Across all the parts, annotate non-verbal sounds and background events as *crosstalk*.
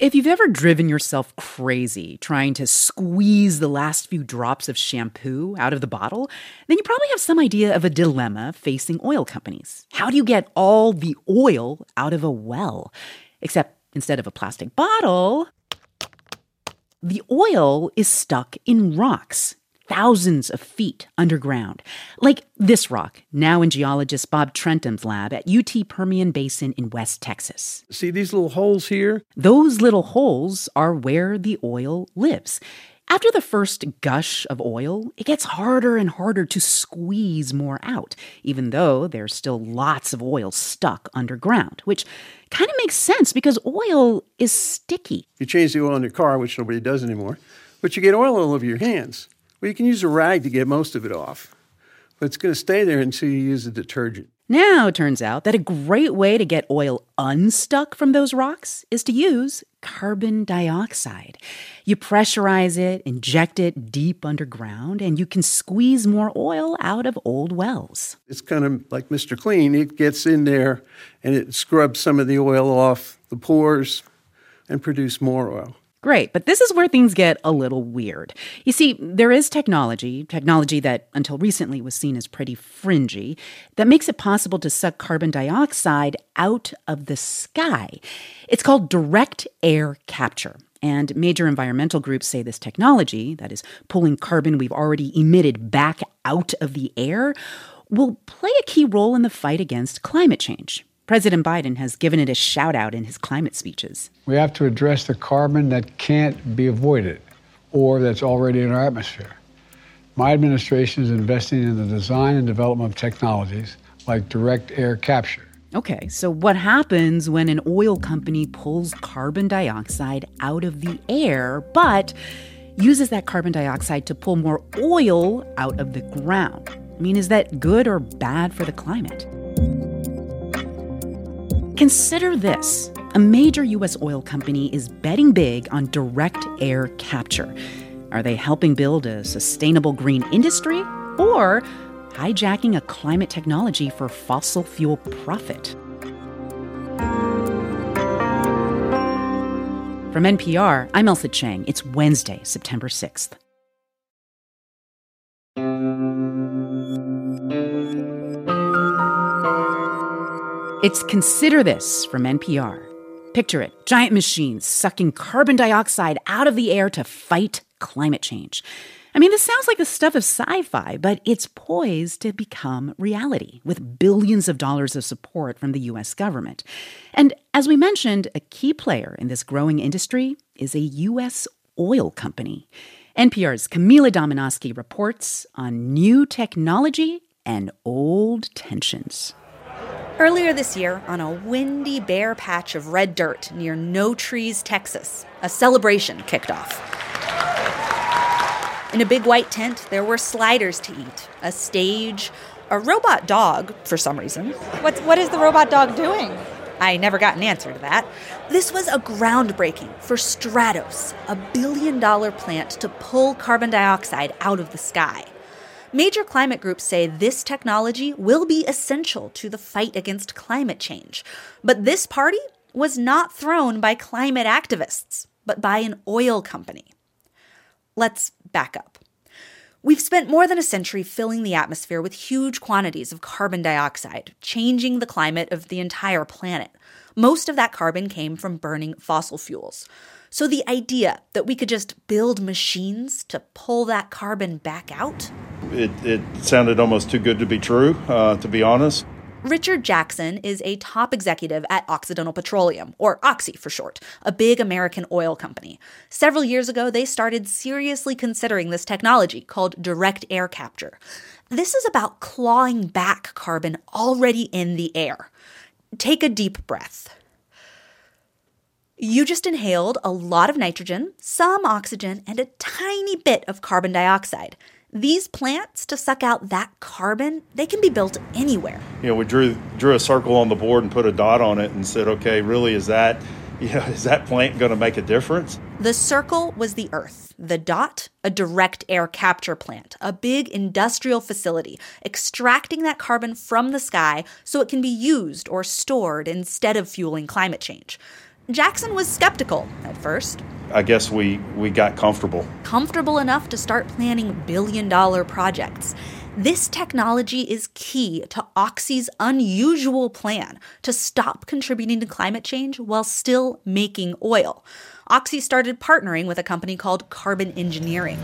If you've ever driven yourself crazy trying to squeeze the last few drops of shampoo out of the bottle, then you probably have some idea of a dilemma facing oil companies. How do you get all the oil out of a well? Except instead of a plastic bottle, the oil is stuck in rocks thousands of feet underground. Like this rock, now in geologist Bob Trentham's lab at UT Permian Basin in West Texas. See these little holes here? Those little holes are where the oil lives. After the first gush of oil, it gets harder and harder to squeeze more out, even though there's still lots of oil stuck underground, which kind of makes sense because oil is sticky. You change the oil in your car, which nobody does anymore, but you get oil all over your hands. Well, you can use a rag to get most of it off, but it's going to stay there until you use a detergent. Now it turns out that a great way to get oil unstuck from those rocks is to use carbon dioxide. You pressurize it, inject it deep underground, and you can squeeze more oil out of old wells. It's kind of like Mr. Clean. It gets in there and it scrubs some of the oil off the pores and produce more oil. Great, but this is where things get a little weird. You see, there is technology, technology that until recently was seen as pretty fringy, that makes it possible to suck carbon dioxide out of the sky. It's called direct air capture. And major environmental groups say this technology, that is, pulling carbon we've already emitted back out of the air, will play a key role in the fight against climate change. President Biden has given it a shout out in his climate speeches. We have to address the carbon that can't be avoided or that's already in our atmosphere. My administration is investing in the design and development of technologies like direct air capture. Okay, so what happens when an oil company pulls carbon dioxide out of the air, but uses that carbon dioxide to pull more oil out of the ground? I mean, is that good or bad for the climate? Consider this a major U.S. oil company is betting big on direct air capture. Are they helping build a sustainable green industry or hijacking a climate technology for fossil fuel profit? From NPR, I'm Ailsa Chang. It's Wednesday, September 6th. It's Consider This from NPR. Picture it giant machines sucking carbon dioxide out of the air to fight climate change. I mean, this sounds like the stuff of sci fi, but it's poised to become reality with billions of dollars of support from the US government. And as we mentioned, a key player in this growing industry is a US oil company. NPR's Camila Domonoske reports on new technology and old tensions. Earlier this year, on a windy, bare patch of red dirt near Notrees, Texas, a celebration kicked off. In a big white tent, there were sliders to eat, a stage, a robot dog, for some reason. What's, what is the robot dog doing? I never got an answer to that. This was a groundbreaking for Stratos, a billion dollar plant to pull carbon dioxide out of the sky. Major climate groups say this technology will be essential to the fight against climate change. But this party was not thrown by climate activists, but by an oil company. Let's back up. We've spent more than a century filling the atmosphere with huge quantities of carbon dioxide, changing the climate of the entire planet. Most of that carbon came from burning fossil fuels. So the idea that we could just build machines to pull that carbon back out? It, it sounded almost too good to be true, uh, to be honest. Richard Jackson is a top executive at Occidental Petroleum, or Oxy for short, a big American oil company. Several years ago, they started seriously considering this technology called direct air capture. This is about clawing back carbon already in the air. Take a deep breath. You just inhaled a lot of nitrogen, some oxygen, and a tiny bit of carbon dioxide. These plants to suck out that carbon, they can be built anywhere. You know, we drew drew a circle on the board and put a dot on it and said, "Okay, really is that *laughs* you know, is that plant going to make a difference?" The circle was the earth. The dot, a direct air capture plant, a big industrial facility extracting that carbon from the sky so it can be used or stored instead of fueling climate change. Jackson was skeptical at first. I guess we, we got comfortable. Comfortable enough to start planning billion dollar projects. This technology is key to Oxy's unusual plan to stop contributing to climate change while still making oil. Oxy started partnering with a company called Carbon Engineering.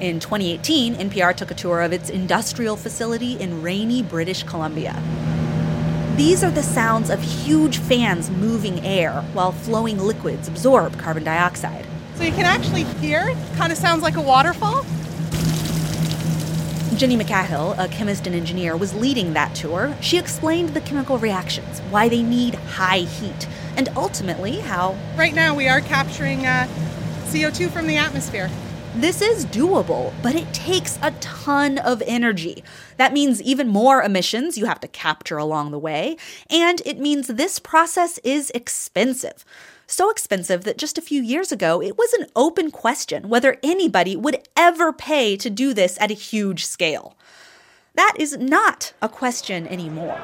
In 2018, NPR took a tour of its industrial facility in rainy British Columbia. These are the sounds of huge fans moving air while flowing liquids absorb carbon dioxide. So you can actually hear, kind of sounds like a waterfall. Jenny McCahill, a chemist and engineer, was leading that tour. She explained the chemical reactions, why they need high heat, and ultimately how. Right now, we are capturing uh, CO2 from the atmosphere. This is doable, but it takes a ton of energy. That means even more emissions you have to capture along the way, and it means this process is expensive. So expensive that just a few years ago, it was an open question whether anybody would ever pay to do this at a huge scale. That is not a question anymore.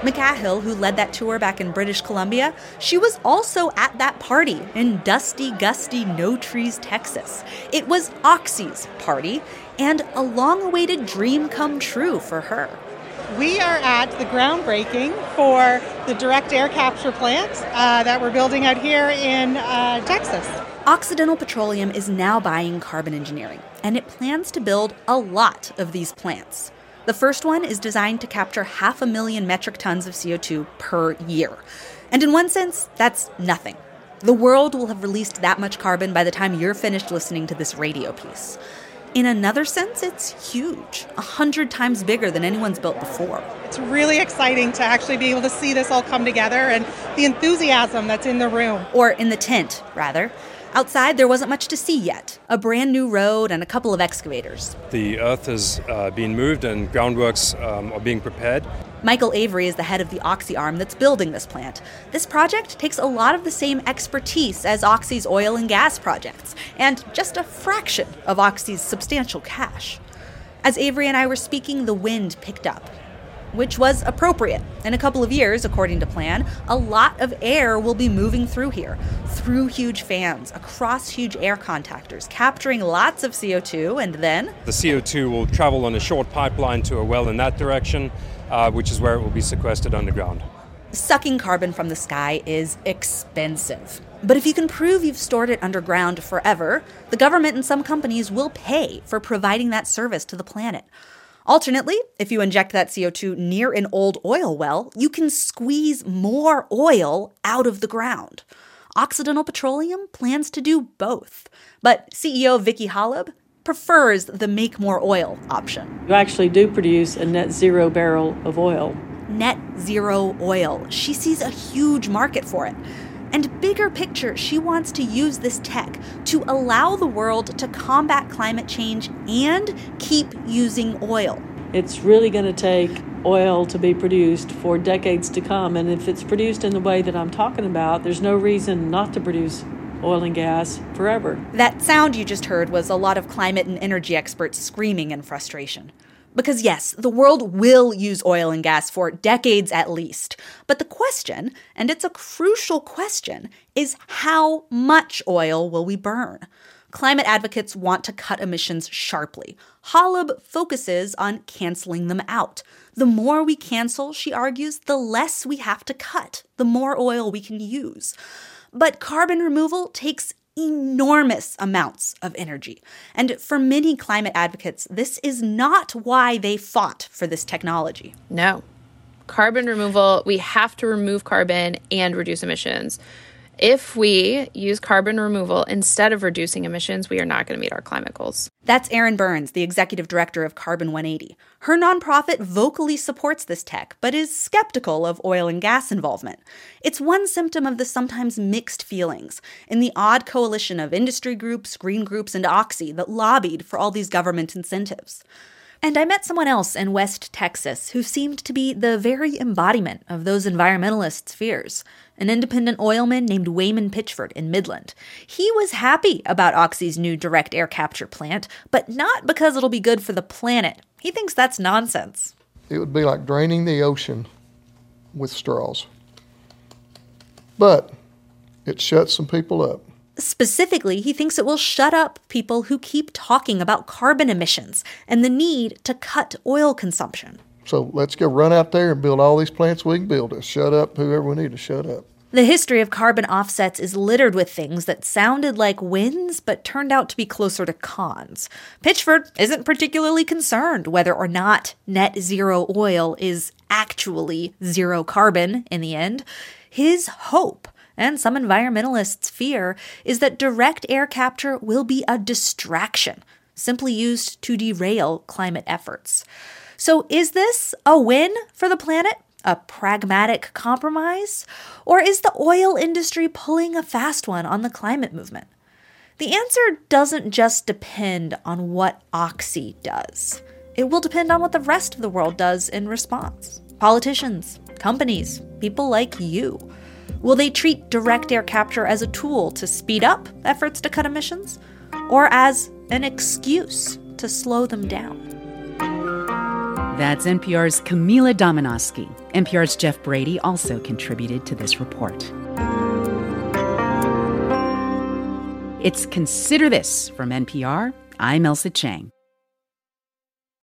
McCahill, who led that tour back in British Columbia, she was also at that party in dusty, gusty Notrees, Texas. It was Oxy's party and a long awaited dream come true for her. We are at the groundbreaking for the direct air capture plant uh, that we're building out here in uh, Texas. Occidental Petroleum is now buying carbon engineering, and it plans to build a lot of these plants. The first one is designed to capture half a million metric tons of CO2 per year. And in one sense, that's nothing. The world will have released that much carbon by the time you're finished listening to this radio piece. In another sense, it's huge, a hundred times bigger than anyone's built before. It's really exciting to actually be able to see this all come together and the enthusiasm that's in the room. Or in the tent, rather. Outside, there wasn't much to see yet a brand new road and a couple of excavators. The earth has uh, been moved and groundworks um, are being prepared. Michael Avery is the head of the Oxy arm that's building this plant. This project takes a lot of the same expertise as Oxy's oil and gas projects, and just a fraction of Oxy's substantial cash. As Avery and I were speaking, the wind picked up, which was appropriate. In a couple of years, according to plan, a lot of air will be moving through here, through huge fans, across huge air contactors, capturing lots of CO2, and then. The CO2 will travel on a short pipeline to a well in that direction, uh, which is where it will be sequestered underground. Sucking carbon from the sky is expensive. But if you can prove you've stored it underground forever, the government and some companies will pay for providing that service to the planet. Alternately, if you inject that CO2 near an old oil well, you can squeeze more oil out of the ground. Occidental Petroleum plans to do both. But CEO Vicki Hollub prefers the make more oil option. You actually do produce a net zero barrel of oil. Net zero oil. She sees a huge market for it. And bigger picture, she wants to use this tech to allow the world to combat climate change and keep using oil. It's really going to take oil to be produced for decades to come. And if it's produced in the way that I'm talking about, there's no reason not to produce oil and gas forever. That sound you just heard was a lot of climate and energy experts screaming in frustration. Because, yes, the world will use oil and gas for decades at least. But the question, and it's a crucial question, is how much oil will we burn? Climate advocates want to cut emissions sharply. Hollub focuses on canceling them out. The more we cancel, she argues, the less we have to cut, the more oil we can use. But carbon removal takes enormous amounts of energy. And for many climate advocates, this is not why they fought for this technology. No. Carbon removal, we have to remove carbon and reduce emissions. If we use carbon removal instead of reducing emissions, we are not going to meet our climate goals. That's Erin Burns, the executive director of Carbon 180. Her nonprofit vocally supports this tech, but is skeptical of oil and gas involvement. It's one symptom of the sometimes mixed feelings in the odd coalition of industry groups, green groups, and Oxy that lobbied for all these government incentives. And I met someone else in West Texas who seemed to be the very embodiment of those environmentalists' fears an independent oilman named Wayman Pitchford in Midland. He was happy about Oxy's new direct air capture plant, but not because it'll be good for the planet. He thinks that's nonsense. It would be like draining the ocean with straws. but it shuts some people up. Specifically, he thinks it will shut up people who keep talking about carbon emissions and the need to cut oil consumption. So let's go run out there and build all these plants we can build to shut up whoever we need to shut up. The history of carbon offsets is littered with things that sounded like wins but turned out to be closer to cons. Pitchford isn't particularly concerned whether or not net zero oil is actually zero carbon in the end. His hope and some environmentalists' fear is that direct air capture will be a distraction, simply used to derail climate efforts. So, is this a win for the planet? A pragmatic compromise? Or is the oil industry pulling a fast one on the climate movement? The answer doesn't just depend on what Oxy does. It will depend on what the rest of the world does in response. Politicians, companies, people like you. Will they treat direct air capture as a tool to speed up efforts to cut emissions? Or as an excuse to slow them down? That's NPR's Camila Domonoske. NPR's Jeff Brady also contributed to this report. It's Consider This from NPR. I'm Ailsa Chang.